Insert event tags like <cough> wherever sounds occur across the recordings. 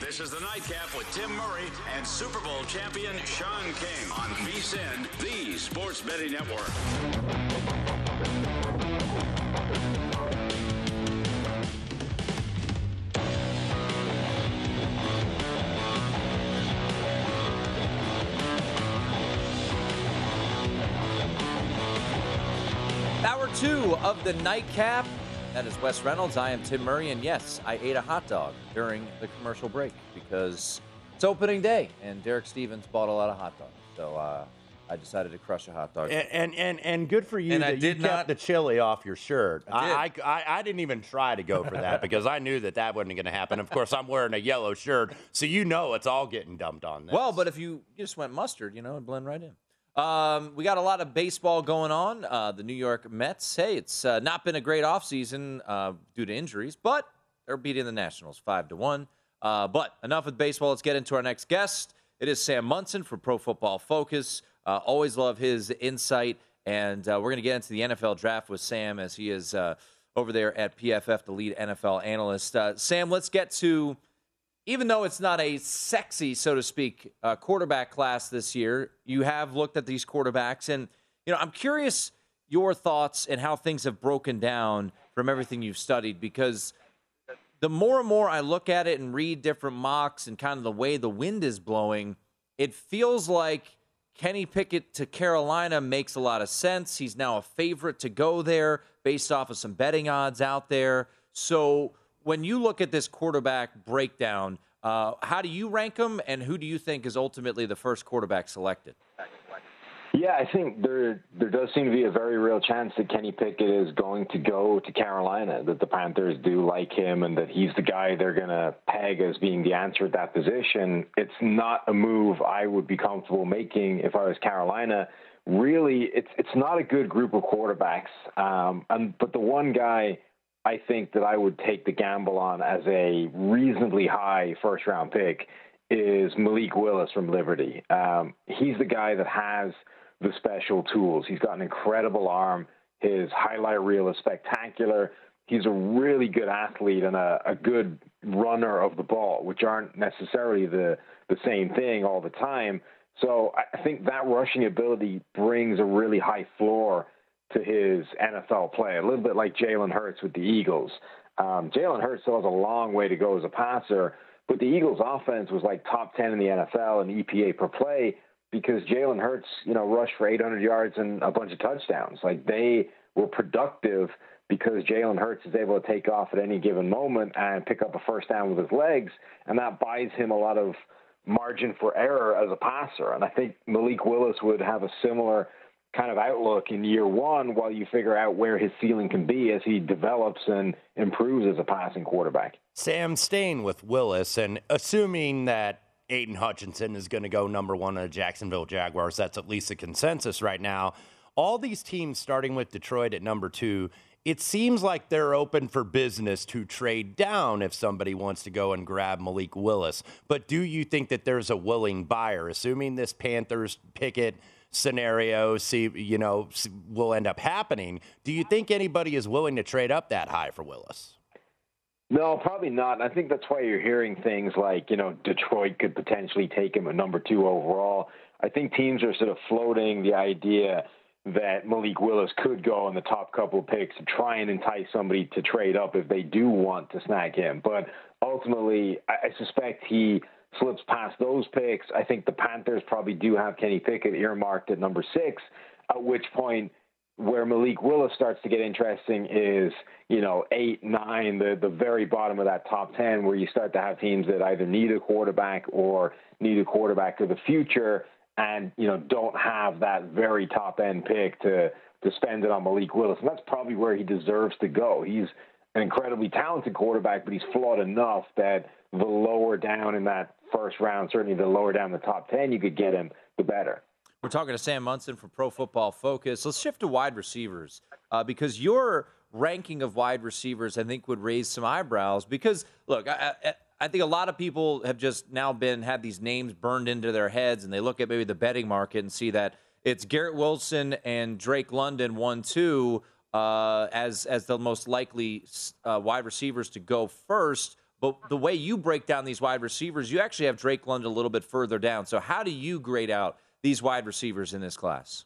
This is the Nightcap with Tim Murray and Super Bowl champion Sean King on VSIN, the Sports Betting Network. Hour two of the nightcap. That is Wes Reynolds. I am Tim Murray, and yes, I ate a hot dog during the commercial break because it's opening day, and Derek Stevens bought a lot of hot dogs. So uh, I decided to crush a hot dog. And and and, and good for you And I that did you kept not- the chili off your shirt. I I, I, I didn't even try to go for that <laughs> because I knew that that wasn't going to happen. Of course, I'm wearing a yellow shirt, so you know it's all getting dumped on this. Well, but if you just went mustard, you know, it'd blend right in. Um, we got a lot of baseball going on. Uh, the New York Mets. Hey, it's uh, not been a great offseason uh, due to injuries, but they're beating the Nationals five to one. Uh, but enough with baseball. Let's get into our next guest. It is Sam Monson from Pro Football Focus. Uh, always love his insight, and uh, we're going to get into the NFL draft with Sam as he is uh, over there at PFF, the lead NFL analyst. Sam, let's get to even though it's not a sexy, so to speak, uh, quarterback class this year, you have looked at these quarterbacks, and you know I'm curious your thoughts and how things have broken down from everything you've studied because the more and more I look at it and read different mocks and kind of the way the wind is blowing, it feels like Kenny Pickett to Carolina makes a lot of sense. He's now a favorite to go there based off of some betting odds out there. So when you look at this quarterback breakdown, uh, how do you rank them, and who do you think is ultimately the first quarterback selected? Yeah, I think there there does seem to be a very real chance that Kenny Pickett is going to go to Carolina. That the Panthers do like him, and that he's the guy they're going to peg as being the answer at that position. It's not a move I would be comfortable making if I was Carolina. Really, it's it's not a good group of quarterbacks. Um, and but the one guy I think that I would take the gamble on as a reasonably high first round pick is Malik Willis from Liberty. Um, he's the guy that has the special tools. He's got an incredible arm. His highlight reel is spectacular. He's a really good athlete and a, a good runner of the ball, which aren't necessarily the, the same thing all the time. So I think that rushing ability brings a really high floor to his NFL play, a little bit like Jalen Hurts with the Eagles. Um, Jalen Hurts still has a long way to go as a passer, but the Eagles' offense was like top 10 in the NFL in EPA per play because Jalen Hurts, you know, rushed for 800 yards and a bunch of touchdowns. Like they were productive because Jalen Hurts is able to take off at any given moment and pick up a first down with his legs, and that buys him a lot of margin for error as a passer. And I think Malik Willis would have a similar kind of outlook in year one while you figure out where his ceiling can be as he develops and improves as a passing quarterback. Sam, staying with Willis and assuming that Aidan Hutchinson is going to go number one on the Jacksonville Jaguars, that's at least a consensus right now. All these teams, starting with Detroit at number two, it seems like they're open for business to trade down if somebody wants to go and grab Malik Willis. But do you think that there's a willing buyer, assuming this Panthers Pickett scenario, see, you know, will end up happening? Do you think anybody is willing to trade up that high for Willis? No, probably not. I think that's why you're hearing things like, you know, Detroit could potentially take him a number two overall. I think teams are sort of floating the idea that Malik Willis could go in the top couple picks to try and entice somebody to trade up if they do want to snag him. But ultimately, I, I suspect he slips past those picks. I think the Panthers probably do have Kenny Pickett earmarked at number six, at which point where Malik Willis starts to get interesting is, you know, eight, nine, the, the very bottom of that top 10, where you start to have teams that either need a quarterback or need a quarterback of the future and, you know, don't have that very top end pick to, to spend it on Malik Willis. And that's probably where he deserves to go. He's an incredibly talented quarterback, but he's flawed enough that the lower down in that first round, certainly the lower down the top 10 you could get him, the better. We're talking to Sam Monson from Pro Football Focus. Let's shift to wide receivers uh, because your ranking of wide receivers, I think, would raise some eyebrows. Because look, I, I, I think a lot of people have just now been had these names burned into their heads, and they look at maybe the betting market and see that it's Garrett Wilson and Drake London one two uh, as as the most likely uh, wide receivers to go first. But the way you break down these wide receivers, you actually have Drake London a little bit further down. So how do you grade out these wide receivers in this class?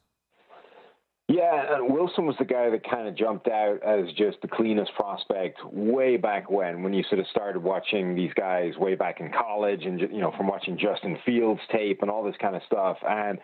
Yeah, and Wilson was the guy that kind of jumped out as just the cleanest prospect way back when, when you sort of started watching these guys way back in college, and you know from watching Justin Fields tape and all this kind of stuff. And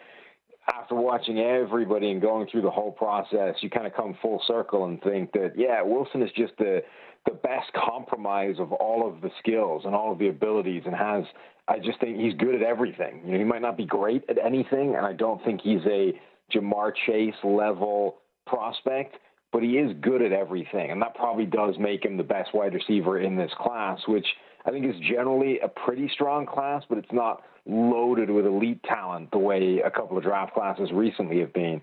after watching everybody and going through the whole process, you kind of come full circle and think that yeah, Wilson is just the the best compromise of all of the skills and all of the abilities and has I just think he's good at everything. You know, he might not be great at anything, and I don't think he's a Ja'Marr Chase level prospect, but he is good at everything, and that probably does make him the best wide receiver in this class, which I think is generally a pretty strong class, but it's not loaded with elite talent the way a couple of draft classes recently have been.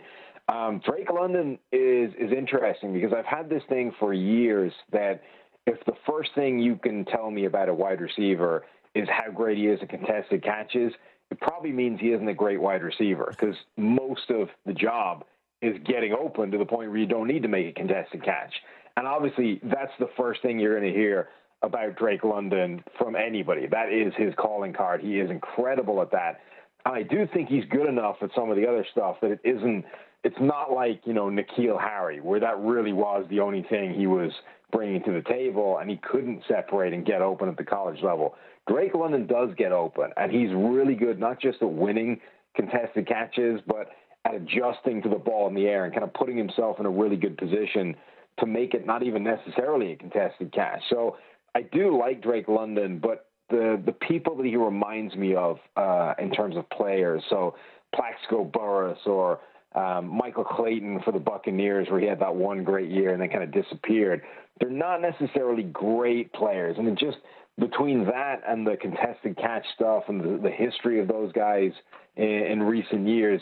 Um, Drake London is is interesting because I've had this thing for years that if the first thing you can tell me about a wide receiver is how great he is at contested catches, it probably means he isn't a great wide receiver because most of the job is getting open to the point where you don't need to make a contested catch. And obviously, that's the first thing you're going to hear about Drake London from anybody. That is his calling card. He is incredible at that. And I do think he's good enough at some of the other stuff that it isn't it's not like you know N'Keal Harry, where that really was the only thing he was bringing to the table, and he couldn't separate and get open at the college level. Drake London does get open, and he's really good not just at winning contested catches, but at adjusting to the ball in the air and kind of putting himself in a really good position to make it not even necessarily a contested catch. So I do like Drake London, but the the people that he reminds me of uh, in terms of players, so Plaxico Burress or um, Michael Clayton for the Buccaneers, where he had that one great year and then kind of disappeared. They're not necessarily great players. I mean, just between that and the contested catch stuff and the, the history of those guys in, in, recent years,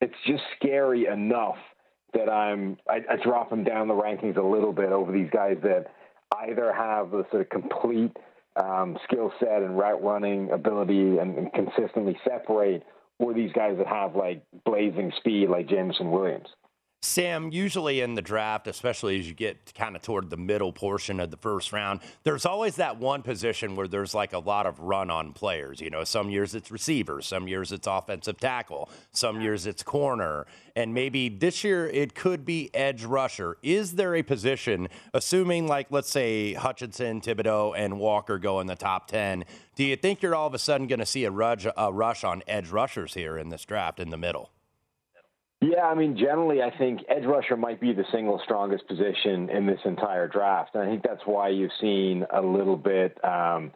it's just scary enough that I'm I, I drop them down the rankings a little bit over these guys that either have the sort of complete um, skill set and route running ability and, and consistently separate or these guys that have like blazing speed like Jameson Williams. Sam, usually in the draft, especially as you get kind of toward the middle portion of the first round, there's always that one position where there's like a lot of run on players. You know, some years it's receiver, some years it's offensive tackle, some years it's corner, and maybe this year it could be edge rusher. Is there a position, assuming like, let's say Hutchinson, Thibodeaux, and Walker go in the top 10, do you think you're all of a sudden going to see a rush, a rush on edge rushers here in this draft in the middle? Yeah, I mean, generally, I think edge rusher might be the single strongest position in this entire draft. And I think that's why you've seen a little bit um,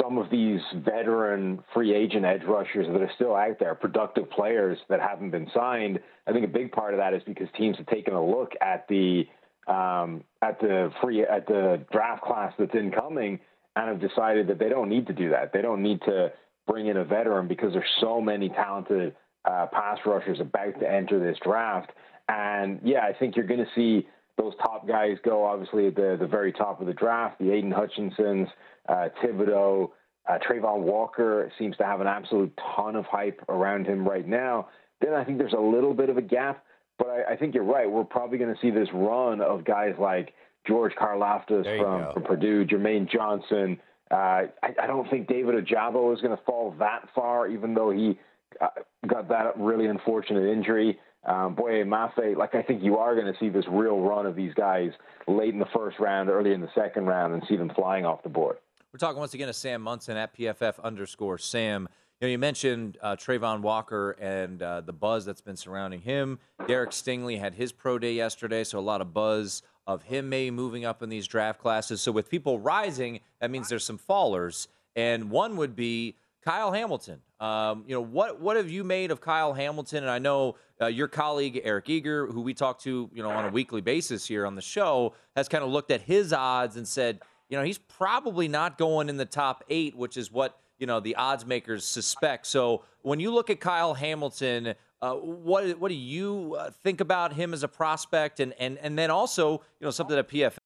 some of these veteran free agent edge rushers that are still out there, productive players that haven't been signed. I think a big part of that is because teams have taken a look at the um, at the free at the draft class that's incoming and have decided that they don't need to do that. They don't need to bring in a veteran because there's so many talented uh, pass rushers about to enter this draft. And yeah, I think you're going to see those top guys go obviously at the, the very top of the draft. The Aidan Hutchinsons, uh, Thibodeaux, uh, Travon Walker seems to have an absolute ton of hype around him right now. Then I think there's a little bit of a gap, but I, I think you're right. We're probably going to see this run of guys like George Karlaftis from, from, Purdue, Jermaine Johnson. Uh, I, I, don't think David Ojabo is going to fall that far, even though he got that really unfortunate injury. um, Mafe, like I think you are going to see this real run of these guys late in the first round, early in the second round, and see them flying off the board. We're talking once again to Sam Monson at PFF underscore Sam. You know, you mentioned uh, Travon Walker and uh, the buzz that's been surrounding him. Derek Stingley had his pro day yesterday, so a lot of buzz of him maybe moving up in these draft classes. So with people rising, that means there's some fallers, and one would be Kyle Hamilton. Um, you know, what what have you made of Kyle Hamilton? And I know uh, your colleague Eric Eager, who we talk to, you know, on a weekly basis here on the show, has kind of looked at his odds and said, you know, he's probably not going in the top eight, which is what you know the odds makers suspect. So when you look at Kyle Hamilton, uh, what what do you uh, think about him as a prospect, and and and then also you know something that PFF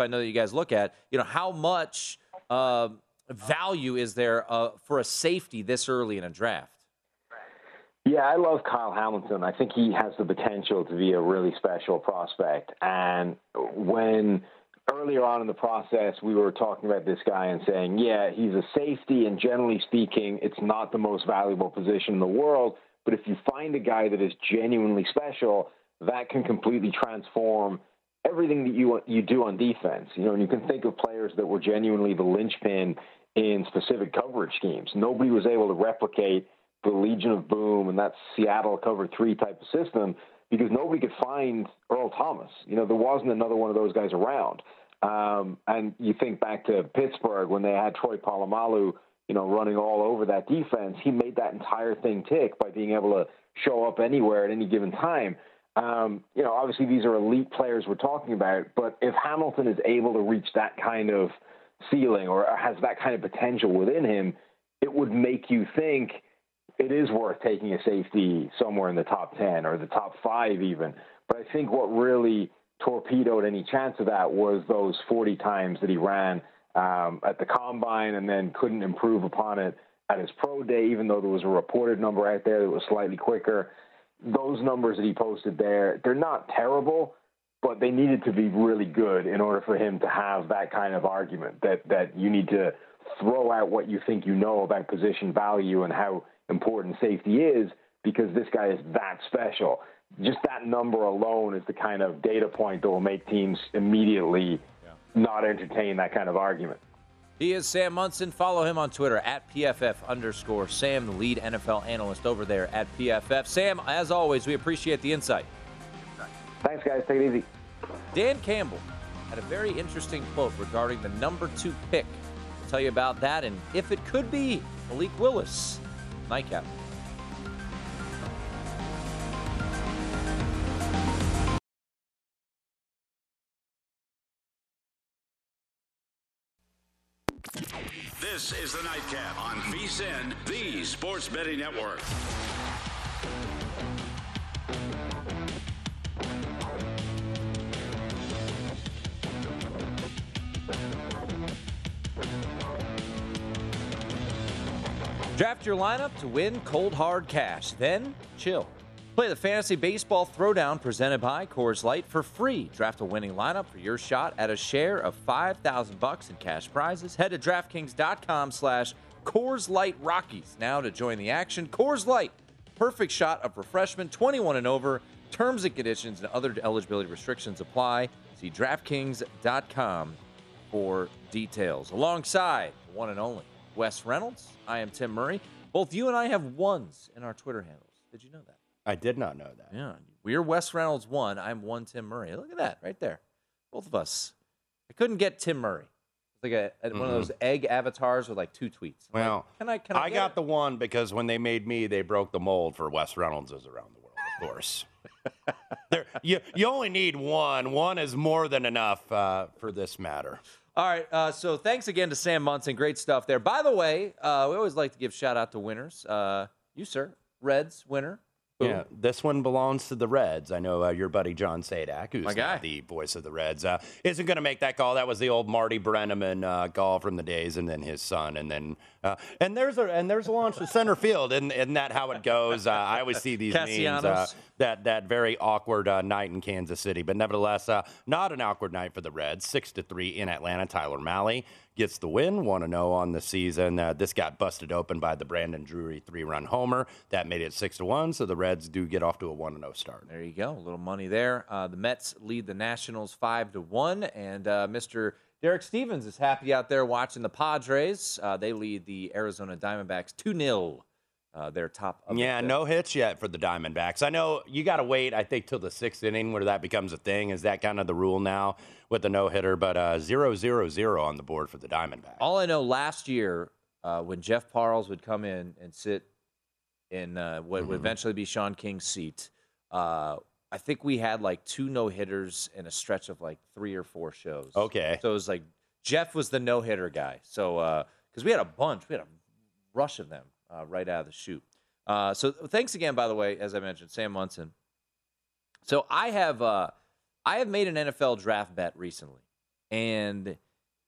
I know that you guys look at, you know, how much uh, value is there uh, for a safety this early in a draft? Yeah, I love Kyle Hamilton. I think he has the potential to be a really special prospect. And when earlier on in the process we were talking about this guy and saying, yeah, he's a safety, and generally speaking, it's not the most valuable position in the world. But if you find a guy that is genuinely special, that can completely transform everything that you you do on defense. You know, and you can think of players that were genuinely the linchpin in specific coverage schemes. Nobody was able to replicate the Legion of Boom and that Seattle cover three type of system because nobody could find Earl Thomas. You know, there wasn't another one of those guys around. Um, and you think back to Pittsburgh when they had Troy Polamalu, you know, running all over that defense. He made that entire thing tick by being able to show up anywhere at any given time. Um, you know, obviously these are elite players we're talking about, but if Hamilton is able to reach that kind of ceiling or has that kind of potential within him, it would make you think it is worth taking a safety somewhere in the top 10 or the top five even. But I think what really torpedoed any chance of that was those 40 times that he ran um, at the combine and then couldn't improve upon it at his pro day, even though there was a reported number out there that was slightly quicker those numbers that he posted there, they're not terrible, but they needed to be really good in order for him to have that kind of argument that that you need to throw out what you think you know about position value and how important safety is because this guy is that special. Just that number alone is the kind of data point that will make teams immediately yeah. not entertain that kind of argument. He is Sam Monson. Follow him on Twitter at PFF underscore Sam, the lead NFL analyst over there at PFF. Sam, as always, we appreciate the insight. Thanks, guys. Take it easy. Dan Campbell had a very interesting quote regarding the number two pick. I'll tell you about that and if it could be Malik Willis. Nightcap. This is the Nightcap on VSIN, the Sports Betting Network. Draft your lineup to win cold hard cash. Then chill. Play the Fantasy Baseball Throwdown presented by Coors Light for free. Draft a winning lineup for your shot at a share of 5000 bucks in cash prizes. Head to DraftKings.com slash Coors Light Rockies now to join the action. Coors Light, perfect shot of refreshment, 21 and over. Terms and conditions and other eligibility restrictions apply. See DraftKings.com for details. Alongside one and only Wes Reynolds, I am Tim Murray. Both you and I have ones in our Twitter handles. Did you know that? I did not know that. Yeah. We're Wes Reynolds one. I'm one Tim Murray. Look at that right there. Both of us. I couldn't get Tim Murray. It's like a, a- one of those egg avatars with like two tweets. I'm Well, like, can I? Can I? I got it? the one because when they made me, they broke the mold for Wes Reynolds's around the world, of course. <laughs> there, you, you only need one. One is more than enough uh, for this matter. All right. Uh, so thanks again to Sam Monson. Great stuff there. By the way, uh, we always like to give shout out to winners. Uh, you, sir, Reds winner. Yeah, this one belongs to the Reds. I know uh, your buddy John Sadak, who's the voice of the Reds, uh, isn't going to make that call. That was the old Marty Brennaman uh, call from the days, and then his son, and then uh, and there's a and there's a launch to center field, and isn't that how it goes? Uh, I always see these memes. Uh, that that very awkward uh, night in Kansas City, but nevertheless, uh, not an awkward night for the Reds. Six to three in Atlanta. Tyler Mahle gets the win, one to zero on the season. Uh, this got busted open by the Brandon Drury three run homer that made it six to one. So the Reds do get off to a one to zero start. There you go. A little money there. Uh, the Mets lead the Nationals five to one, and uh, Mr. Derek Stevens is happy out there watching the Padres. Uh, they lead the Arizona Diamondbacks two 0 uh, Their top. Yeah, no hits yet for the Diamondbacks. I know you got to wait, I think, till the sixth inning where that becomes a thing. Is that kind of the rule now with the no hitter? But uh, zero, zero, zero on the board for the Diamondbacks. All I know last year, uh, when Jeff Parles would come in and sit in uh, what Mm-hmm. would eventually be Sean King's seat, uh, I think we had like two no hitters in a stretch of like three or four shows. Okay. So it was like Jeff was the no hitter guy. So because we had a bunch, we had a rush of them uh, right out of the chute. Uh, so thanks again, by the way, as I mentioned, Sam Monson. So I have uh, I have made an NFL draft bet recently, and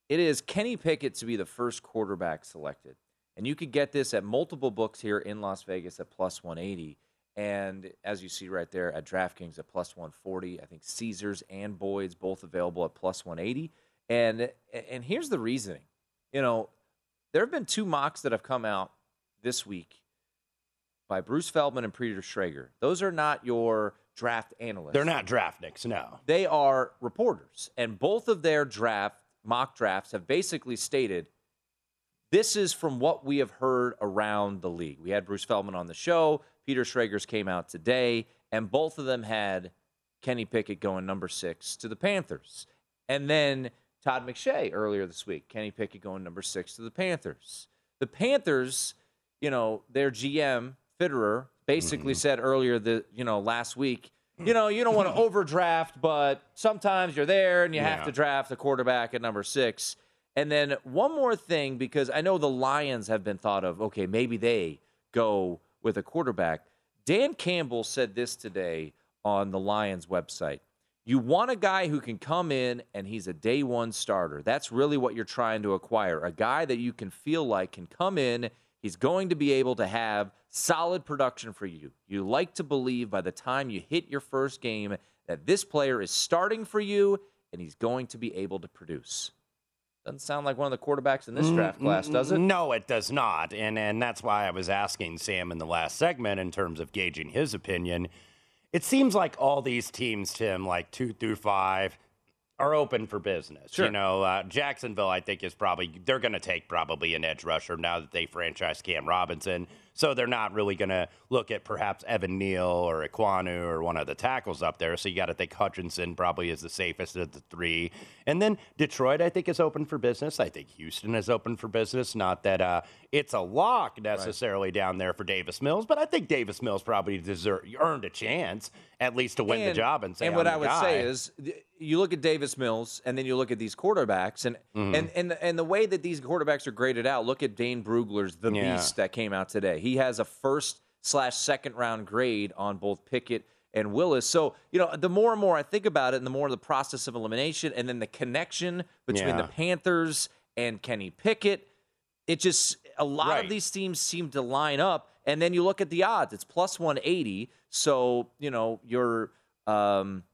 it is Kenny Pickett to be the first quarterback selected. And you could get this at multiple books here in Las Vegas at plus 180. And as you see right there at DraftKings at plus 140, I think Caesars and Boyd's both available at plus 180. And and here's the reasoning. You know, there have been two mocks that have come out this week by Bruce Feldman and Peter Schrager. Those are not your draft analysts. They're not draftniks, no. They are reporters, and both of their draft mock drafts have basically stated this is from what we have heard around the league. We had Bruce Feldman on the show. Peter Schrager's came out today, and both of them had Kenny Pickett going number six to the Panthers. And then Todd McShay earlier this week, Kenny Pickett going number six to the Panthers. The Panthers, you know, their GM, Fitterer, basically mm-hmm. said earlier that, you know, last week, you know, you don't want to <laughs> overdraft, but sometimes you're there and you have to draft a quarterback at number six. And then one more thing, because I know the Lions have been thought of, okay, maybe they go with a quarterback. Dan Campbell said this today on the Lions website. You want a guy who can come in and he's a day one starter. That's really what you're trying to acquire. A guy that you can feel like can come in, he's going to be able to have solid production for you. You like to believe by the time you hit your first game that this player is starting for you and he's going to be able to produce. Doesn't sound like one of the quarterbacks in this mm, draft class, mm, does it? No, it does not. And and that's why I was asking Sam in the last segment in terms of gauging his opinion. It seems like all these teams, Tim, like two through five, are open for business. Sure. You know, uh, Jacksonville, I think, is probably they're going to take probably an edge rusher now that they franchise Cam Robinson. So they're not really going to look at perhaps Evan Neal or Ekwonu or one of the tackles up there. So you got to think Hutchinson probably is the safest of the three. And then Detroit, I think, is open for business. I think Houston is open for business. Not that uh, it's a lock necessarily down there for Davis Mills, but I think Davis Mills probably deserved, earned a chance at least to win the job and say, and what I would guy. say is, th- you look at Davis Mills, and then you look at these quarterbacks, and Mm-hmm. and and and the way that these quarterbacks are graded out. Look at Dane Brugler's the Yeah. beast that came out today. He has a first slash second round grade on both Pickett and Willis. So you know, the more and more I think about it, and the more the process of elimination, and then the connection between Yeah. the Panthers and Kenny Pickett. It just a lot Right. of these teams seem to line up, and then you look at the odds. It's plus one eighty. So you know your um,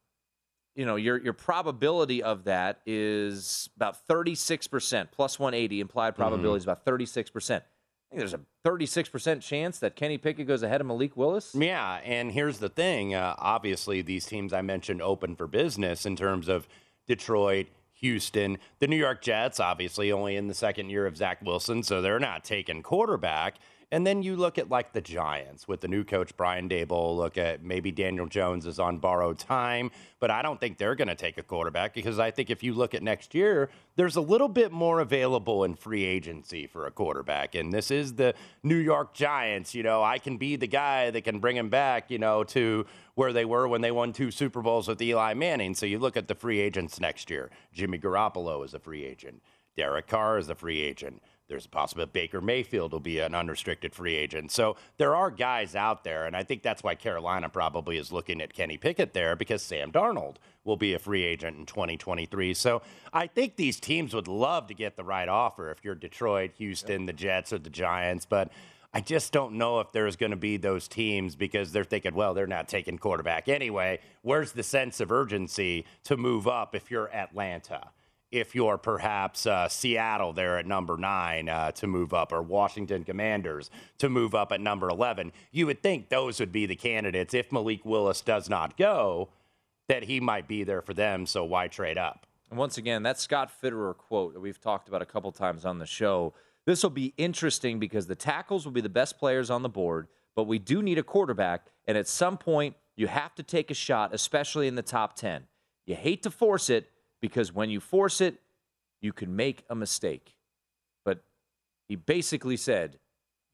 you know your your probability of that is about thirty six percent. Plus one eighty implied Mm-hmm. probability is about thirty six percent. I think there's a thirty six percent chance that Kenny Pickett goes ahead of Malik Willis. Yeah, and here's the thing. Uh, obviously, these teams I mentioned open for business in terms of Detroit, Houston, the New York Jets, obviously only in the second year of Zach Wilson, so they're not taking quarterback. And then you look at like the Giants with the new coach Brian Daboll. Look at maybe Daniel Jones is on borrowed time, but I don't think they're going to take a quarterback because I think if you look at next year, there's a little bit more available in free agency for a quarterback. And this is the New York Giants. You know, I can be the guy that can bring him back. You know, to where they were when they won two Super Bowls with Eli Manning. So you look at the free agents next year. Jimmy Garoppolo is a free agent. Derek Carr is a free agent. There's a possibility Baker Mayfield will be an unrestricted free agent. So there are guys out there, and I think that's why Carolina probably is looking at Kenny Pickett there because Sam Darnold will be a free agent in 2023. So I think these teams would love to get the right offer if you're Detroit, Houston, the Jets, or the Giants, but. I just don't know if there's going to be those teams because they're thinking, well, they're not taking quarterback anyway. Where's the sense of urgency to move up if you're Atlanta? If you're perhaps uh, Seattle there at number nine uh, to move up, or Washington Commanders to move up at number 11. You would think those would be the candidates if Malik Willis does not go, that he might be there for them. So why trade up? And once again, that Scott Fitterer quote that we've talked about a couple times on the show. This will be interesting because the tackles will be the best players on the board, but we do need a quarterback. And at some point, you have to take a shot, especially in the top 10. You hate to force it, because when you force it, you can make a mistake. But he basically said,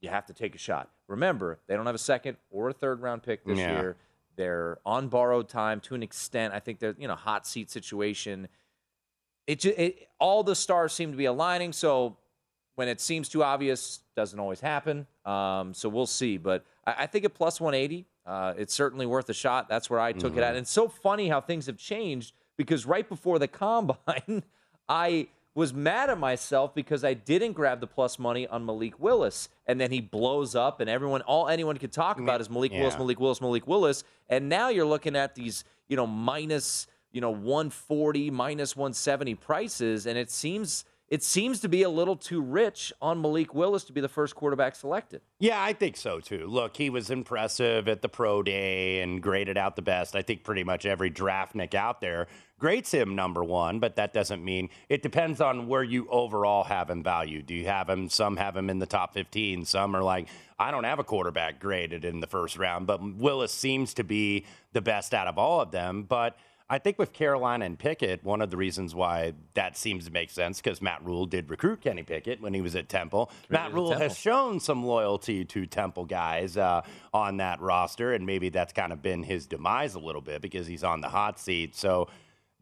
you have to take a shot. Remember, they don't have a second or a third round pick this Yeah. year. They're on borrowed time to an extent. I think they're, you know, hot seat situation. It, it all the stars seem to be aligning. So when it seems too obvious, doesn't always happen. Um, so we'll see. But I, I think at plus 180, uh, it's certainly worth a shot. That's where I took it at. And it's so funny how things have changed because right before the combine, <laughs> I was mad at myself because I didn't grab the plus money on Malik Willis, and then he blows up, and everyone, all anyone could talk about is Malik Willis, Malik Willis, Malik Willis, and now you're looking at these, you know, minus, you know, 140, minus 170 prices, and it seems it seems to be a little too rich on Malik Willis to be the first quarterback selected. Yeah, I think so too. Look, he was impressive at the pro day and graded out the best. I think pretty much every draftnik out there grades him number one, but that doesn't mean it depends on where you overall have him valued. Do you have him? Some have him in the top 15. Some are like, I don't have a quarterback graded in the first round, but Willis seems to be the best out of all of them. But I think with Carolina and Pickett, one of the reasons why that seems to make sense because Matt Rhule did recruit Kenny Pickett when he was at Temple. Matt Rhule Temple. has shown some loyalty to Temple guys uh, on that roster, and maybe that's kind of been his demise a little bit because he's on the hot seat. So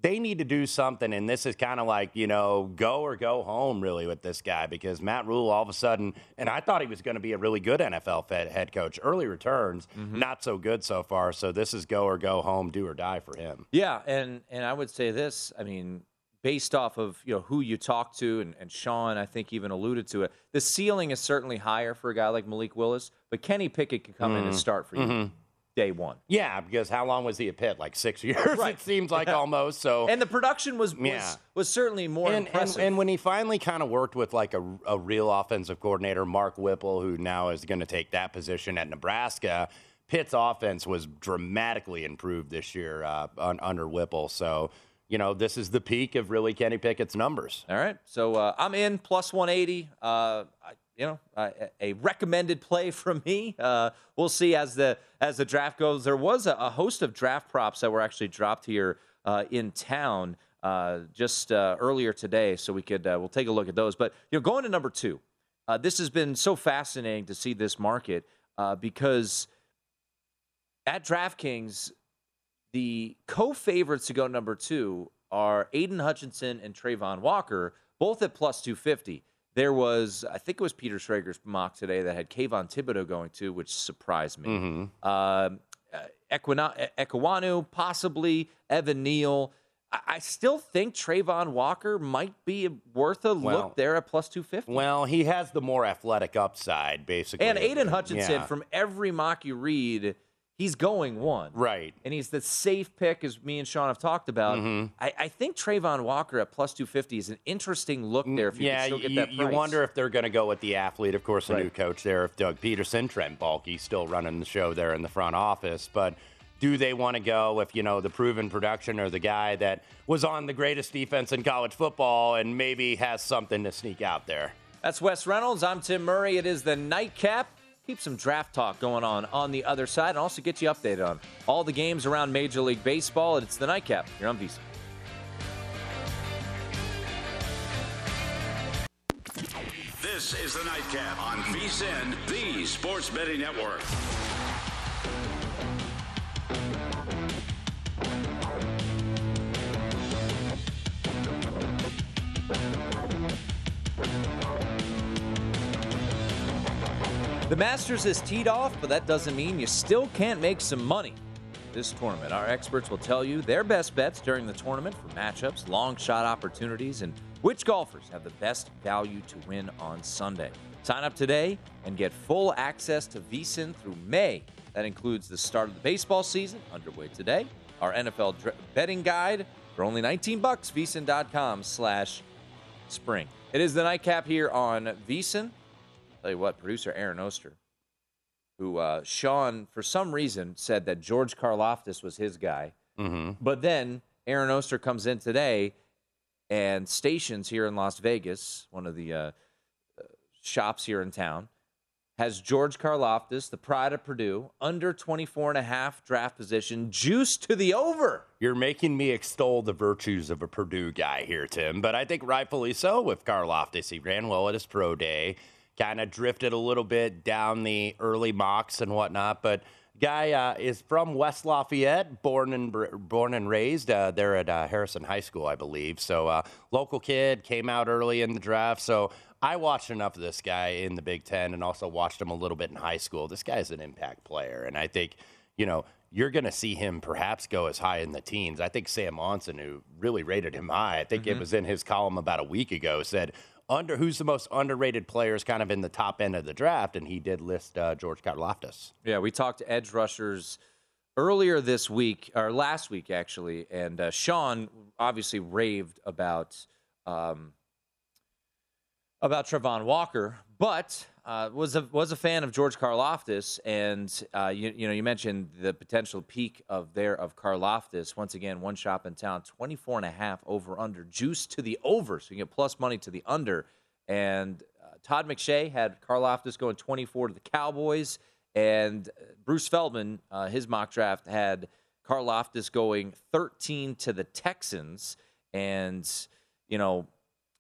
they need to do something, and this is kind of like you know go or go home really with this guy because Matt Rhule all of a sudden, and I thought he was going to be a really good NFL fed head coach. Early returns, not so good so far. So this is go or go home, do or die for him. Yeah, and and I would say this. I mean, based off of you know who you talk to, and, and Sean, I think even alluded to it. The ceiling is certainly higher for a guy like Malik Willis, but Kenny Pickett can come in Mm-hmm. and start for you day one. Yeah, because how long was he a Pitt? Like six <laughs> years, Right. it seems like <laughs> almost. So And the production was was, Yeah. was certainly more and, and, impressive. and when he finally kind of worked with like a, a real offensive coordinator, Mark Whipple, who now is going to take that position at Nebraska, Pitt's offense was dramatically improved this year uh, un, under Whipple. So, you know, this is the peak of really Kenny Pickett's numbers. All right, so uh, I'm in plus 180. Uh, I, you know, a recommended play <laughs> from me. Uh, we'll see as the as the draft goes. There was a, a host of draft props that were actually dropped here uh, in town uh, just uh, earlier today, so we could uh, we'll take a look at those. But you know, going to number two, this has been so fascinating to see this market because at DraftKings, the co-favorites to go number two are Aidan Hutchinson and Travon Walker, both at plus 250. There was, I think it was Peter Schrager's mock today that had Kayvon Thibodeaux going to, which surprised me. Mm-hmm. Um, uh, Ekwonu, possibly Evan Neal. I, I still think Travon Walker might be worth a Well- look there at plus 250. Well, he has the more athletic upside, basically. and Aidan Hutchinson, Yeah. from every mock you read, he's going one. Right. and he's the safe pick, as me and Sean have talked about. Mm-hmm. I, I think Travon Walker at plus 250 is an interesting look there if you yeah, can still get you, that you wonder if they're going to go with the athlete. Of course, the new coach there, if Doug Pederson, Trent Baalke, still running the show there in the front office. But do they want to go with you know the proven production or the guy that was on the greatest defense in college football and maybe has something to sneak out there? That's Wes Reynolds. I'm Tim Murray. It is the nightcap keep some draft talk going on on the other side and also get you updated on all the games around Major League Baseball. And It's the nightcap here on VSIN. This is the Nightcap on VSIN, the Sports Betting Network. The Masters is teed off, but that doesn't mean you still can't make some money this tournament. Our experts will tell you their best bets during the tournament for matchups, long shot opportunities, and which golfers have the best value to win on Sunday. Sign up today and get full access to VSIN through May. That includes the start of the baseball season underway today, our NFL betting guide for only 19 bucks, VSIN.com slash spring. It is the nightcap here on VSIN. Tell you what, producer Aaron Oster, who uh, Sean, for some reason, said that George Karlaftis was his guy. Mm-hmm. But then Aaron Oster comes in today and stations here in Las Vegas, one of the uh, shops here in town, has George Karlaftis, the pride of Purdue, under 24 and a half draft position, juiced to the over. You're making me extol the virtues of a Purdue guy here, Tim, but I think rightfully so with Karlaftis. He ran well at his pro day kind of drifted a little bit down the early mocks and whatnot. But guy uh, is from West Lafayette, born and born and raised uh, there at uh, Harrison High School, I believe. So uh, local kid came out early in the draft. So I watched enough of this guy in the Big Ten and also watched him a little bit in high school. This guy's an impact player, and I think you know you're going to see him perhaps go as high in the teens. I think Sam Monson, who really rated him high, I think mm-hmm. it was in his column about a week ago, said under who's the most underrated players kind of in the top end of the draft, and he did list uh, George Karlaftis. Yeah, we talked to edge rushers earlier this week or last week actually, and uh, Sean obviously raved about um, about Travon Walker, but uh, was a was a fan of George Karlaftis, and uh, you, you know you mentioned the potential peak of there of Karlaftis. Once again, one shop in town, 24 and a half over under, juice to the over, so you get plus money to the under. And uh, Todd McShay had Karlaftis going 24 to the Cowboys, and Bruce Feldman, uh, his mock draft had Karlaftis going 13 to the Texans, and you know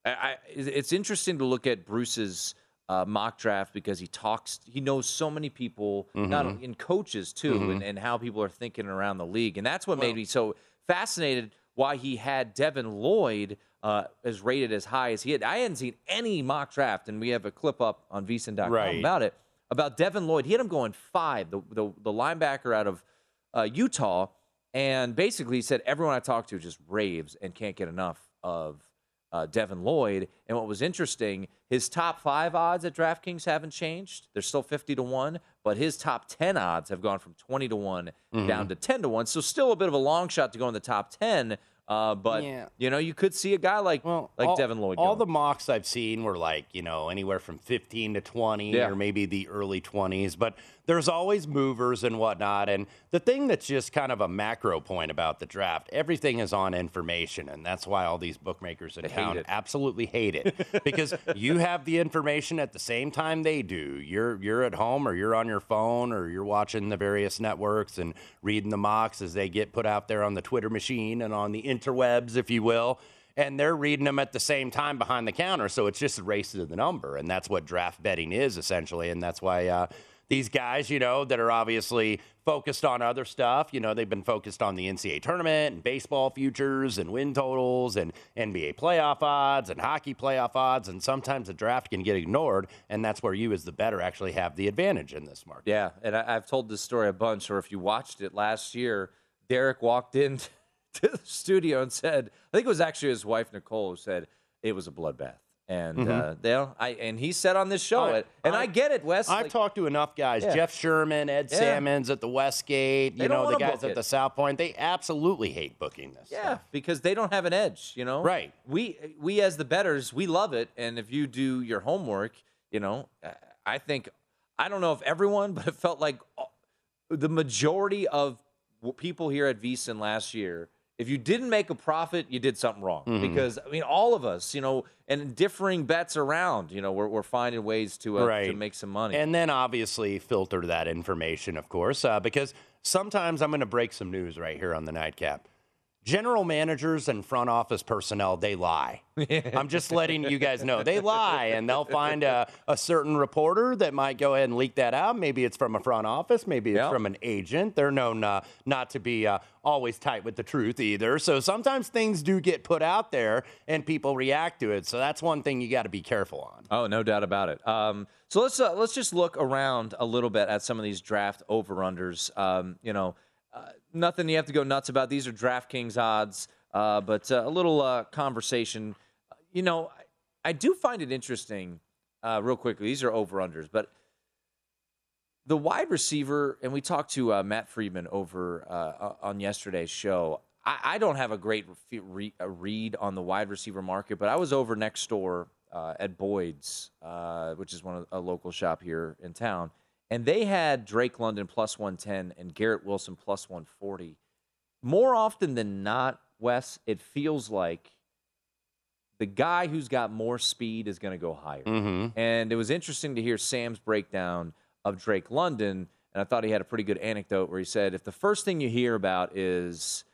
I, it's interesting to look at Bruce's uh, mock draft because he talks, he knows so many people, mm-hmm. not in coaches too, mm-hmm. and, and, how people are thinking around the league, and that's what well, made me so fascinated. Why he had Devin Lloyd uh, as rated as high as he had. I hadn't seen any mock draft, and we have a clip up on VSIN.com right. about it about Devin Lloyd. He had him going five, the the, the linebacker out of uh, Utah, and basically he said everyone I talked to just raves and can't get enough of uh, Devin Lloyd. And what was interesting, his top five odds at DraftKings haven't changed. They're still 50 to 1, but his top 10 odds have gone from 20 to one mm-hmm. down to 10 to 1. So still a bit of a long shot to go in the top 10. Uh, but yeah. you know, you could see a guy like well, like all, Devin Lloyd. All the mocks I've seen were like you know anywhere from 15 to 20 yeah. or maybe the early 20s. But there's always movers and whatnot. And the thing that's just kind of a macro point about the draft, everything is on information. And that's why all these bookmakers in they town hate absolutely hate it <laughs> because you have the information at the same time they do. You're, you're at home or you're on your phone or you're watching the various networks and reading the mocks as they get put out there on the Twitter machine and on the interwebs, if you will and they're reading them at the same time behind the counter. So it's just a race to the number, and that's what draft betting is essentially, and that's why uh, these guys, you know, that are obviously focused on other stuff. You know, they've been focused on the NCAA tournament and baseball futures and win totals and NBA playoff odds and hockey playoff odds. And sometimes the draft can get ignored. And that's where you, as the bettor, actually have the advantage in this market. Yeah. And I, have told this story a bunch, or if you watched it last year, Derek walked into <laughs> the studio and said, I think it was actually his wife, Nicole, who said it was a bloodbath. And mm-hmm. uh, they, I and he said on this show, I, and I, I, get it, Wes. I've like, talked to enough guys, yeah. Jeff Sherman, Ed yeah. Salmons at the Westgate, you know, the guys at the South Point. They absolutely hate booking this. Yeah, stuff. because they don't have an edge, you know. Right. We we as the bettors, we love it, and if you do your homework, you know, I think I don't know if everyone, <laughs> but it felt like the majority of people here at VSIN last year if you didn't make a profit, you did something wrong. Mm-hmm. Because I mean, all of us, you know, and differing bets around, you know, we're, we're finding ways to uh, to make some money. And then obviously filter that information, of course, uh, because sometimes I'm going to break some news right here on the nightcap. General managers and front office personnel, they lie. <laughs> I'm just letting you guys know. They lie, and they'll find a, a certain reporter that might go ahead and leak that out. Maybe it's from a front office, maybe it's Yeah. from an agent. They're known uh, not to be uh, always tight with the truth either. So sometimes things do get put out there and people react to it. So that's one thing you got to be careful on. Oh, no doubt about it. Um, so let's uh, let's just look around a little bit at some of these draft over unders. Um, you know, uh, nothing you have to go nuts about. These are DraftKings odds, uh, but uh, a little uh, conversation. You know, I, I do find it interesting. Uh, real quickly, these are over unders, but the wide receiver, and we talked to uh, Matt Friedman over uh, on yesterday's show. I, I don't have a great re- re- read on the wide receiver market, but I was over next door at Boyd's, which is one of a local shop here in town, and they had Drake London plus one ten and Garrett Wilson plus one forty. More often than not, Wes, it feels like the guy who's got more speed is going to go higher. Mm-hmm. And it was interesting to hear Sam's breakdown of Drake London. And I thought he had a pretty good anecdote where he said, if the first thing you hear about is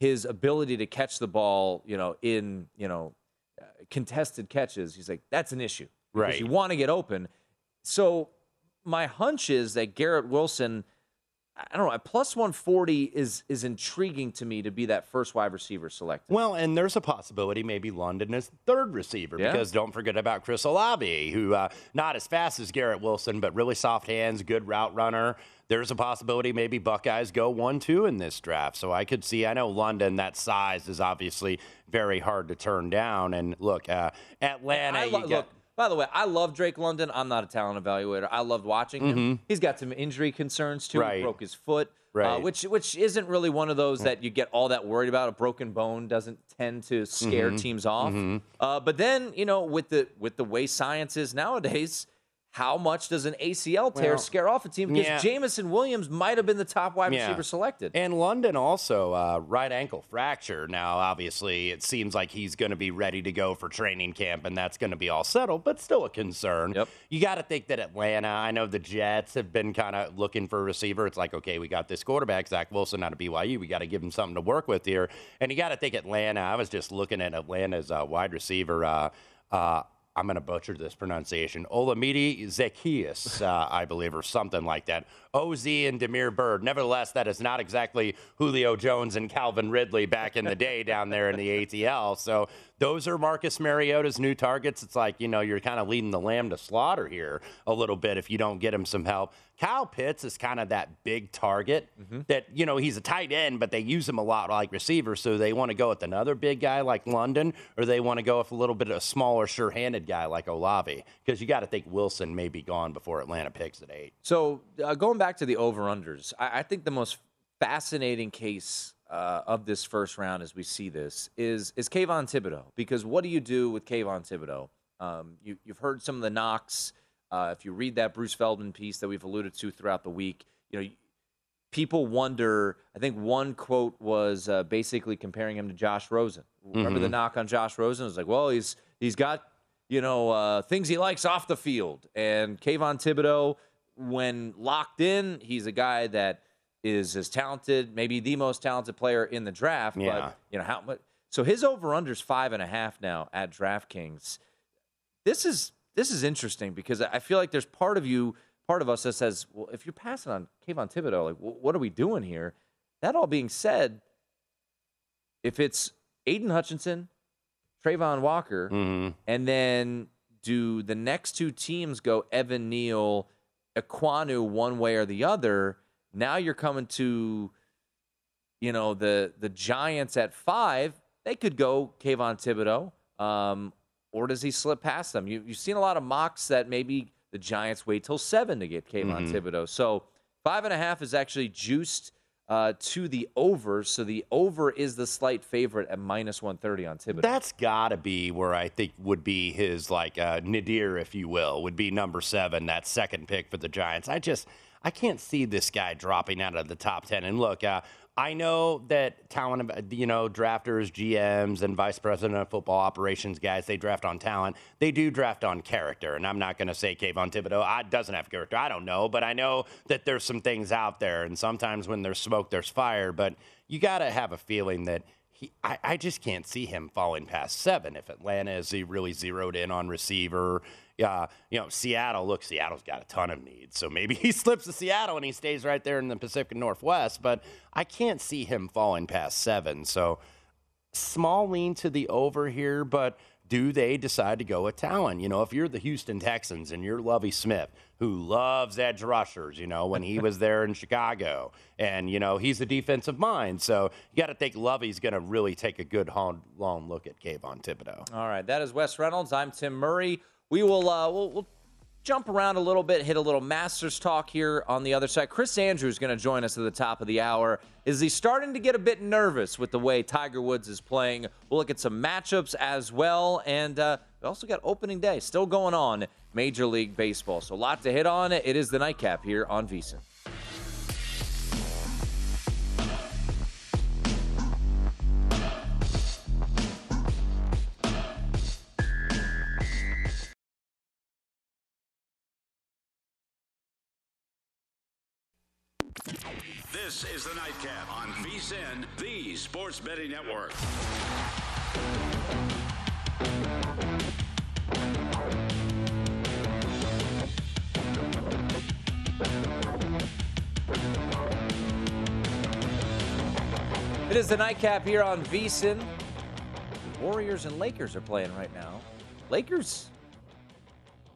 his ability to catch the ball, you know, in, you know, contested catches, he's like, that's an issue. Because Right. You want to get open. So my hunch is that Garrett Wilson, I don't know, at plus 140 is is intriguing to me to be that first wide receiver selected. Well, and there's a possibility maybe London is third receiver Yeah. because don't forget about Chris Olave, who uh, not as fast as Garrett Wilson, but really soft hands, good route runner. There's a possibility maybe Buckeyes go one two in this draft. So I could see. I know London that size is obviously very hard to turn down. And look, uh, Atlanta, I look, by the way, I love Drake London. I'm not a talent evaluator. I loved watching him. He's got some injury concerns too. Mm-hmm. Right. He broke his foot, uh, which which isn't really one of those that you get all that worried about. A broken bone doesn't tend to scare Mm-hmm. teams off. Uh, but then you know, with the with the way science is nowadays. How much does an ACL tear Well, scare off a team? Because yeah. Jameson Williams might have been the top wide Yeah. receiver selected. And London also uh, right ankle fracture. Now, obviously, it seems like he's going to be ready to go for training camp, and that's going to be all settled, but still a concern. Yep. You got to think that Atlanta. I know the Jets have been kind of looking for a receiver. It's like, okay, we got this quarterback, Zach Wilson, out of BYU. We got to give him something to work with here. And you got to think Atlanta. I was just looking at Atlanta's uh, wide receiver. Uh, uh, I'm going to butcher this pronunciation. Olamide Zaccheaus, uh, I believe, or something like that. OZ and Damiere Byrd. Nevertheless, that is not exactly Julio Jones and Calvin Ridley back in the day down there in the ATL. So those are Marcus Mariota's new targets. It's like, you know, you're kind of leading the lamb to slaughter here a little bit if you don't get him some help. Kyle Pitts is kind of that big target that, you know, he's a tight end, but they use him a lot like receiver. So they want to go with another big guy like London, or they want to go with a little bit of a smaller, sure handed guy like Olave. Because you got to think Wilson may be gone before Atlanta picks at eight. So uh, going back to the over unders, I, I think the most fascinating case uh, of this first round, as we see this, is is Kayvon Thibodeaux. Because what do you do with Kayvon Thibodeaux? Um, you, you've heard some of the knocks. Uh, if you read that Bruce Feldman piece that we've alluded to throughout the week, you know people wonder. I think one quote was uh, basically comparing him to Josh Rosen. Remember the knock on Josh Rosen? It was like, well, he's he's got you know uh, things he likes off the field, and Kayvon Thibodeaux, when locked in, he's a guy that is as talented, maybe the most talented player in the draft. Yeah. But you know how much? So his over unders five and a half now at DraftKings. This is this is interesting because I feel like there's part of you, part of us that says, well, if you're passing on Kayvon Thibodeaux, like, wh- what are we doing here? That all being said, if it's Aidan Hutchinson, Travon Walker, Mm-hmm. and then do the next two teams go Evan Neal, Ekwonu one way or the other? Now you're coming to, you know, the the Giants at five. They could go Kayvon Thibodeaux, um, or does he slip past them? You, you've seen a lot of mocks that maybe the Giants wait till seven to get Kayvon Thibodeaux. So five and a half is actually juiced uh, to the over. So the over is the slight favorite at minus 130 on Thibodeaux. That's got to be where I think would be his like uh, nadir, if you will, would be number seven, that second pick for the Giants. I just I can't see this guy dropping out of the top ten. And look, uh, I know that talent, you know, drafters, GMs, and vice president of football operations guys, they draft on talent. They do draft on character. And I'm not going to say Kayvon Thibodeaux I, doesn't have character. I don't know. But I know that there's some things out there. And sometimes when there's smoke, there's fire. But you got to have a feeling that he, I, I, just can't see him falling past seven if Atlanta is really zeroed in on receiver. Yeah, you know, Seattle. Look, Seattle's got a ton of needs, so maybe <laughs> he slips to Seattle and he stays right there in the Pacific Northwest. But I can't see him falling past seven. So small lean to the over here, but do they decide to go with Talon? You know, if you're the Houston Texans and you're Lovie Smith, who loves edge rushers, you know, when he was there in Chicago, and, you know, he's a defensive mind. So you got to think Lovie's going to really take a good long look at Kayvon Thibodeaux. All right. That is Wes Reynolds. I'm Tim Murray. We will, uh, we'll, we'll jump around a little bit, hit a little Masters talk here on the other side. Chris Andrews is going to join us at the top of the hour. Is he starting to get a bit nervous with the way Tiger Woods is playing? We'll look at some matchups as well. And uh, we also got opening day still going on, Major League Baseball. So a lot to hit on. It is the nightcap here on VSIN. This is the Nightcap on VSIN, the Sports Betting Network. It is the Nightcap here on VSIN. Warriors and Lakers are playing right now. Lakers,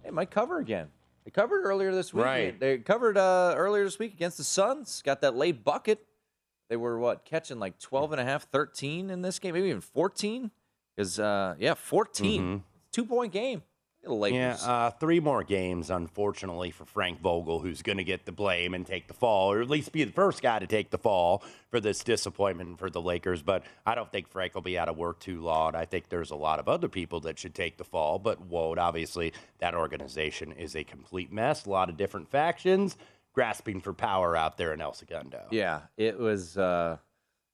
they might cover again. They covered earlier this week. Right. They covered uh, earlier this week against the Suns. Got that late bucket. They were what catching like 12 and a half, 13 in this game, maybe even 14. Because uh, yeah, 14, mm-hmm. two point game. Yeah, uh, three more games, unfortunately, for Frank Vogel, who's going to get the blame and take the fall, or at least be the first guy to take the fall for this disappointment for the Lakers. But I don't think Frank will be out of work too long. I think there's a lot of other people that should take the fall, but Wode, obviously, that organization is a complete mess. A lot of different factions grasping for power out there in El Segundo. Yeah, it was. Uh,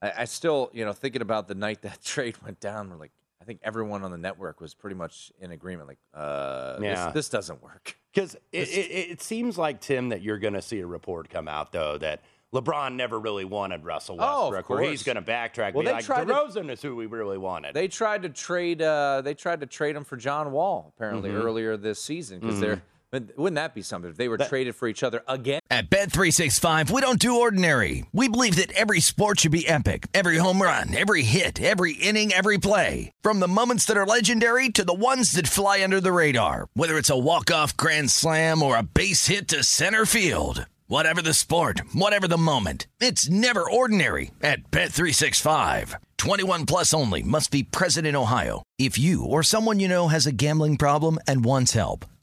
I, I still, you know, thinking about the night that <laughs> trade went down, we're like, I think everyone on the network was pretty much in agreement. Like, uh, yeah. this, this doesn't work. Because it, it, it, seems like Tim that you're going to see a report come out though that LeBron never really wanted Russell oh, Westbrook, oh, or he's going to backtrack. Well, they like, tried DeRozan to, is who we really wanted. They tried to trade. Uh, they tried to trade him for John Wall apparently mm-hmm. earlier this season because mm-hmm. they're wouldn't that be something if they were that, traded for each other again? At Bet365, we don't do ordinary. We believe that every sport should be epic. Every home run, every hit, every inning, every play. From the moments that are legendary to the ones that fly under the radar. Whether it's a walk-off grand slam or a base hit to center field. Whatever the sport, whatever the moment, it's never ordinary at Bet365. 21 plus only must be present in Ohio. If you or someone you know has a gambling problem and wants help,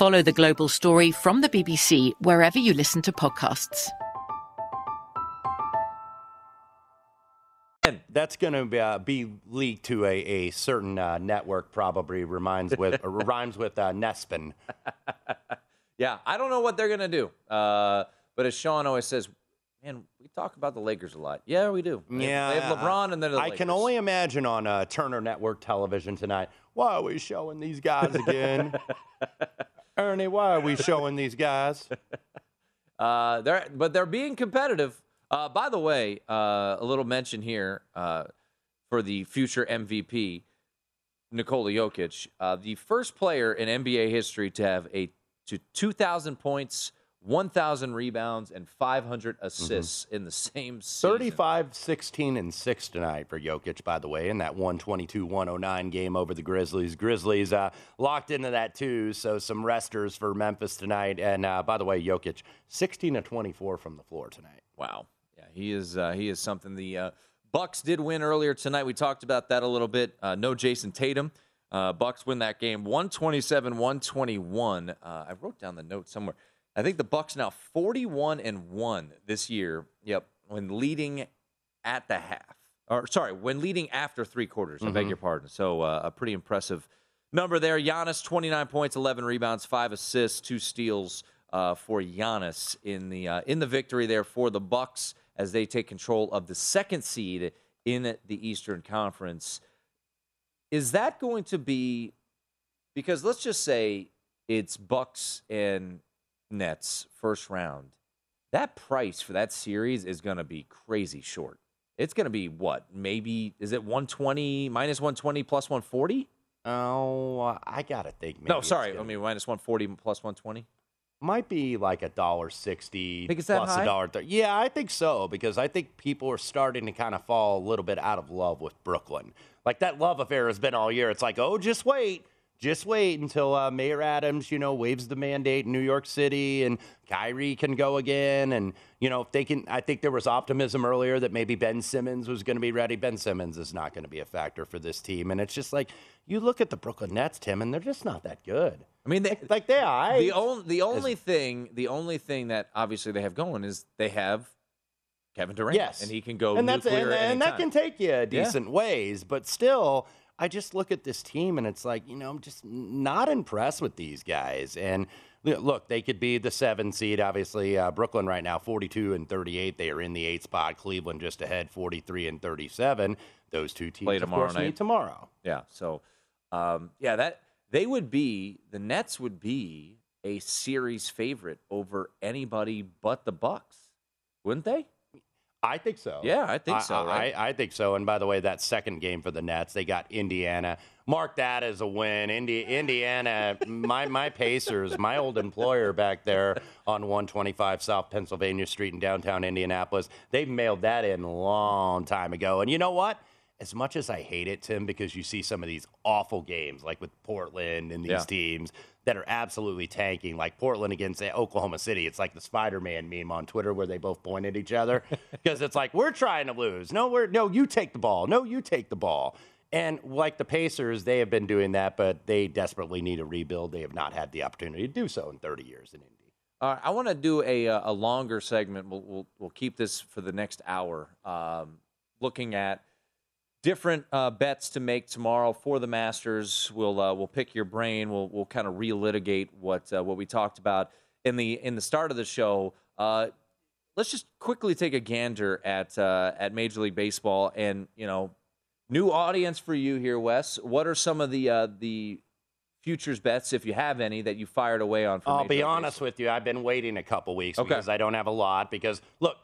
Follow the global story from the BBC wherever you listen to podcasts. That's going to be, uh, be, leaked to a, a certain uh, network. Probably reminds with <laughs> rhymes with uh, Nespin. <laughs> yeah, I don't know what they're going to do. Uh, but as Sean always says, man, we talk about the Lakers a lot. Yeah, we do. They, yeah, they have LeBron and then the I Lakers. can only imagine on uh, Turner Network television tonight. Why are we showing these guys again? <laughs> Ernie, why are we showing these guys? <laughs> Uh, they're but they're being competitive. Uh, by the way, uh, a little mention here uh, for the future MVP, Nikola Jokic, uh, the first player in NBA history to have a to 2,000 points 1,000 rebounds and 500 assists mm-hmm. in the same season. 35, 16, and 6 tonight for Jokic, by the way, in that 122 109 game over the Grizzlies. Grizzlies uh, locked into that, too, so some resters for Memphis tonight. And uh, by the way, Jokic, 16 to 24 from the floor tonight. Wow. Yeah, he is, uh, he is something. The uh, Bucks did win earlier tonight. We talked about that a little bit. Uh, no Jayson Tatum. Uh, Bucks win that game 127 121. Uh, I wrote down the note somewhere. I think the Bucks now 41 and 1 this year. Yep, when leading at the half. Or sorry, when leading after three quarters. I beg your pardon. So uh, a pretty impressive number there. Giannis 29 points, 11 rebounds, 5 assists, 2 steals uh, for Giannis in the uh, in the victory there for the Bucks as they take control of the second seed in the Eastern Conference. Is that going to be because let's just say it's Bucks and Nets first round. That price for that series is going to be crazy short. It's going to be what? Maybe is it 120 minus 120 plus 140? Oh, I gotta think. Maybe No, sorry. gonna- I mean minus 140 plus 120. might be like a dollar sixty Think it's that plus a dollar thirty. Yeah, I think so because I think people are starting to kind of fall a little bit out of love with Brooklyn. Like that love affair has been all year. It's like, oh, just wait, just wait until uh, Mayor Adams, you know, waves the mandate in New York City and Kyrie can go again. And you know, if they can, I think there was optimism earlier that maybe Ben Simmons was going to be ready. Ben Simmons is not going to be a factor for this team, and it's just like you look at the Brooklyn Nets, Tim, and they're just not that good. I mean, they, Like they are. the only the only thing the only thing that obviously they have going is they have Kevin Durant. Yes, and he can go and that's nuclear and, and that can take you decent ways. But still, I just look at this team and it's like you know I'm just not impressed with these guys. And look, they could be the seven seed. Obviously, uh, Brooklyn right now 42 and 38. They are in the eight spot. Cleveland just ahead 43 and 37. Those two teams Play tomorrow course, night. tomorrow. Yeah. So, um, yeah, that they would be the Nets would be a series favorite over anybody but the Bucks, wouldn't they? I think so. Yeah, I think so, I, right? I, I think so. And by the way, that second game for the Nets, they got Indiana. Mark that as a win. Indi- Indiana, my my Pacers, my old employer back there on 125 South Pennsylvania Street in downtown Indianapolis, they've mailed that in a long time ago. And you know what? As much as I hate it, Tim, because you see some of these awful games, like with Portland and these Yeah. teams that are absolutely tanking, like Portland against Oklahoma City. It's like the Spider-Man meme on Twitter where they both point at each other <laughs> because it's like we're trying to lose. No, we're no, you take the ball. No, you take the ball. And like the Pacers, they have been doing that, but they desperately need a rebuild. They have not had the opportunity to do so in 30 years in Indy. Uh, I want to do a uh, a longer segment. We'll, we'll we'll keep this for the next hour. Um, looking at different uh, bets to make tomorrow for the Masters. We'll uh, we'll pick your brain. We'll we'll kind of relitigate what uh, what we talked about in the in the start of the show. Uh, let's just quickly take a gander at uh, at Major League Baseball and you know new audience for you here, Wes. What are some of the uh, the futures bets, if you have any, that you fired away on? For I'll Major be League honest Baseball? with you. I've been waiting a couple weeks Okay. because I don't have a lot. Because look,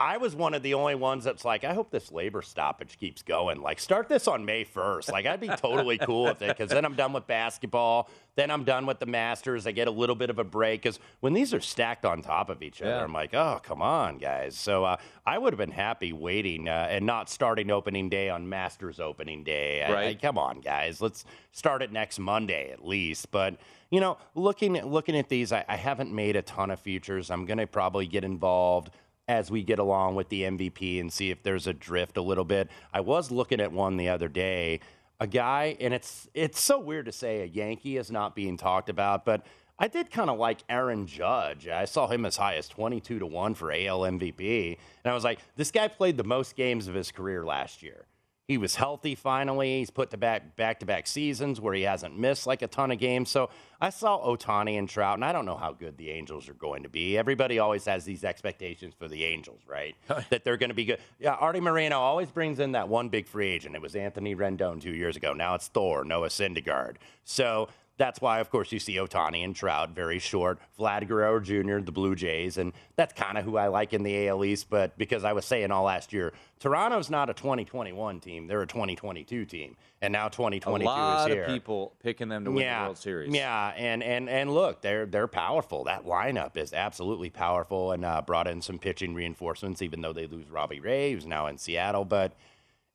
I was one of the only ones that's like, I hope this labor stoppage keeps going. Like, start this on May 1st. Like, I'd be totally cool with it because then I'm done with basketball. Then I'm done with the Masters. I get a little bit of a break because when these are stacked on top of each other, Yeah. I'm like, oh, come on, guys. So uh, I would have been happy waiting uh, and not starting opening day on Masters opening day. I- Right. I, come on, guys. Let's start it next Monday at least. But you know, looking at looking at these, I, I haven't made a ton of futures. I'm going to probably get involved as we get along with the MVP and see if there's a drift a little bit. I was looking at one the other day, a guy, and it's it's so weird to say a Yankee is not being talked about, but. I did kind of like Aaron Judge. I saw him as high as 22 to 1 for AL MVP. And I was like, this guy played the most games of his career last year. He was healthy finally. He's put to back back to back seasons where he hasn't missed like a ton of games. So I saw Ohtani and Trout, and I don't know how good the Angels are going to be. Everybody always has these expectations for the Angels, right? <laughs> that they're going to be good. Yeah, Artie Moreno always brings in that one big free agent. It was Anthony Rendon two years ago. Now it's Thor, Noah Syndergaard. So that's why, of course, you see Ohtani and Trout very short. Vlad Guerrero Jr., the Blue Jays, and that's kind of who I like in the AL East. But because I was saying all last year, Toronto's not a 2021 team; they're a 2022 team, and now 2022 is here. A lot of people picking them to win yeah, the World Series. Yeah, and and and look, they're they're powerful. That lineup is absolutely powerful, and uh, brought in some pitching reinforcements. Even though they lose Robbie Ray, who's now in Seattle, but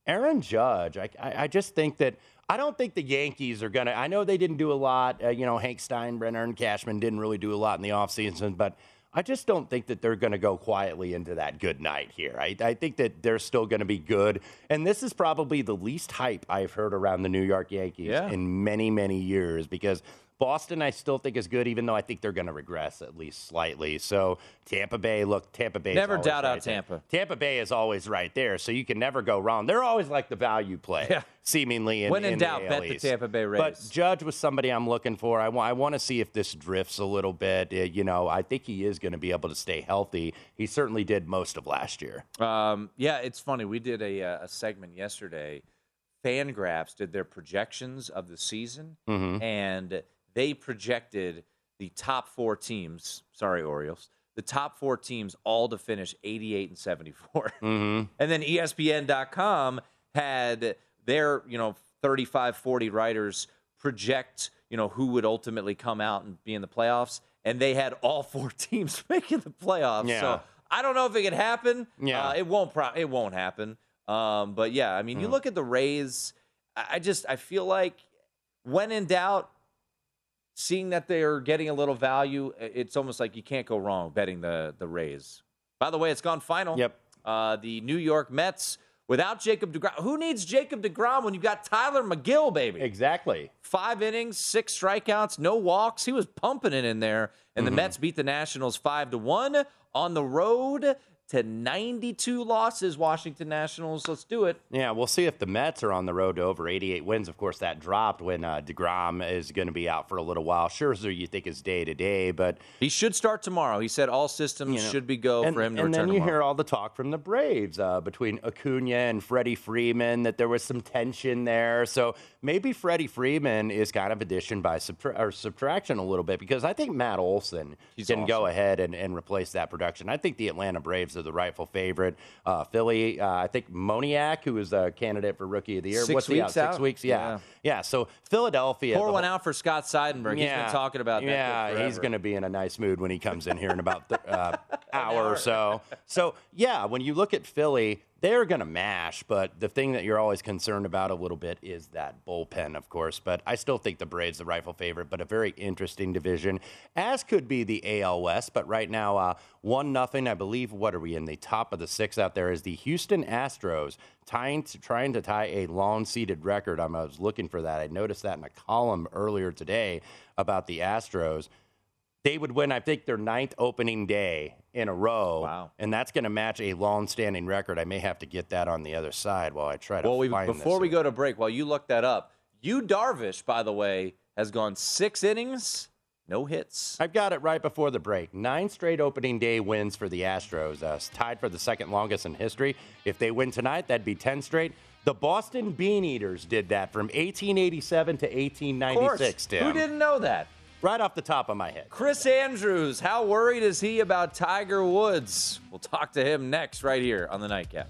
Aaron Judge, I, I, I just think that I don't think the Yankees are going to. I know they didn't do a lot. Uh, you know, Hank Steinbrenner and Cashman didn't really do a lot in the offseason, but I just don't think that they're going to go quietly into that good night here. I, I think that they're still going to be good. And this is probably the least hype I've heard around the New York Yankees Yeah. in many, many years because Boston, I still think is good, even though I think they're going to regress at least slightly. So Tampa Bay, look, Tampa Bay. Never doubt out there. Tampa. Tampa Bay is always right there, so you can never go wrong. They're always like the value play, Yeah. seemingly. In, When in in doubt, the bet the Tampa Bay Rays. But Judge was somebody I'm looking for. I want, I want to see if this drifts a little bit. Uh, you know, I think he is going to be able to stay healthy. He certainly did most of last year. Um, yeah, it's funny. We did a, uh, a segment yesterday. Fangraphs did their projections of the season, Mm-hmm. and they projected the top four teams. Sorry, Orioles. The top four teams all to finish 88 and 74. <laughs> Mm-hmm. And then ESPN.com had their, you know, 35, 40 writers project, you know, who would ultimately come out and be in the playoffs. And they had all four <laughs> teams <laughs> making the playoffs. Yeah. So I don't know if it could happen. Yeah. Uh, it won't. Pro- it won't happen. Um, but yeah, I mean, you look at the Rays. I just I feel like when in doubt, seeing that they're getting a little value, it's almost like you can't go wrong betting the the Rays. By the way, it's gone final. Yep. Uh, the New York Mets without Jacob Degrom. Who needs Jacob Degrom when you've got Tylor Megill, baby? Exactly. Five innings, six strikeouts, no walks. He was pumping it in there, and Mm-hmm. the Mets beat the Nationals five to one on the road to 92 losses. Washington Nationals. Let's do it. Yeah, we'll see if the Mets are on the road to over 88 wins. Of course, that dropped when uh, DeGrom is going to be out for a little while. Scherzer, you think, is day to day, but He should start tomorrow. He said all systems you know, should be go and, for him to and return then you tomorrow. hear all the talk from the Braves uh, between Acuna and Freddie Freeman that there was some tension there. So maybe Freddie Freeman is kind of addition by subtra- or subtraction a little bit because I think Matt Olson He's can go ahead and, and replace that production. I think the Atlanta Braves are the rightful favorite. Uh, Philly, uh, I think Moniak, who is a candidate for Rookie of the Year, Six what's out? weeks Six weeks, yeah. Yeah. yeah, So Philadelphia, Pour one whole- out for Scott Seidenberg. He's been talking about that. yeah, he's going to be in a nice mood when he comes in here in about the uh, <laughs> hour or so. So yeah, when you look at Philly, they're going to mash. But the thing that you're always concerned about a little bit is that bullpen, of course. But I still think the Braves the rifle favorite, but a very interesting division, as could be the AL West. But right now, uh, one nothing. I believe. What are we in the top of the six out there? Is the Houston Astros tying to, trying to tie a long seeded record? I'm, I was looking for that. I noticed that in a column earlier today about the Astros they would win, I think, their ninth opening day in a row. Wow. And that's going to match a long-standing record. I may have to get that on the other side while I try to Well, we, before we here. go to break, while you look that up, you Darvish, by the way, has gone six innings, no hits. I've got it right before the break. Nine straight opening day wins for the Astros, uh, tied for the second longest in history. If they win tonight, that'd be 10 straight. The Boston Bean Eaters did that from 1887 to 1896, Tim. Who didn't know that? Right off the top of my head. Chris Andrews, how worried is he about Tiger Woods? We'll talk to him next, right here on the Nightcap.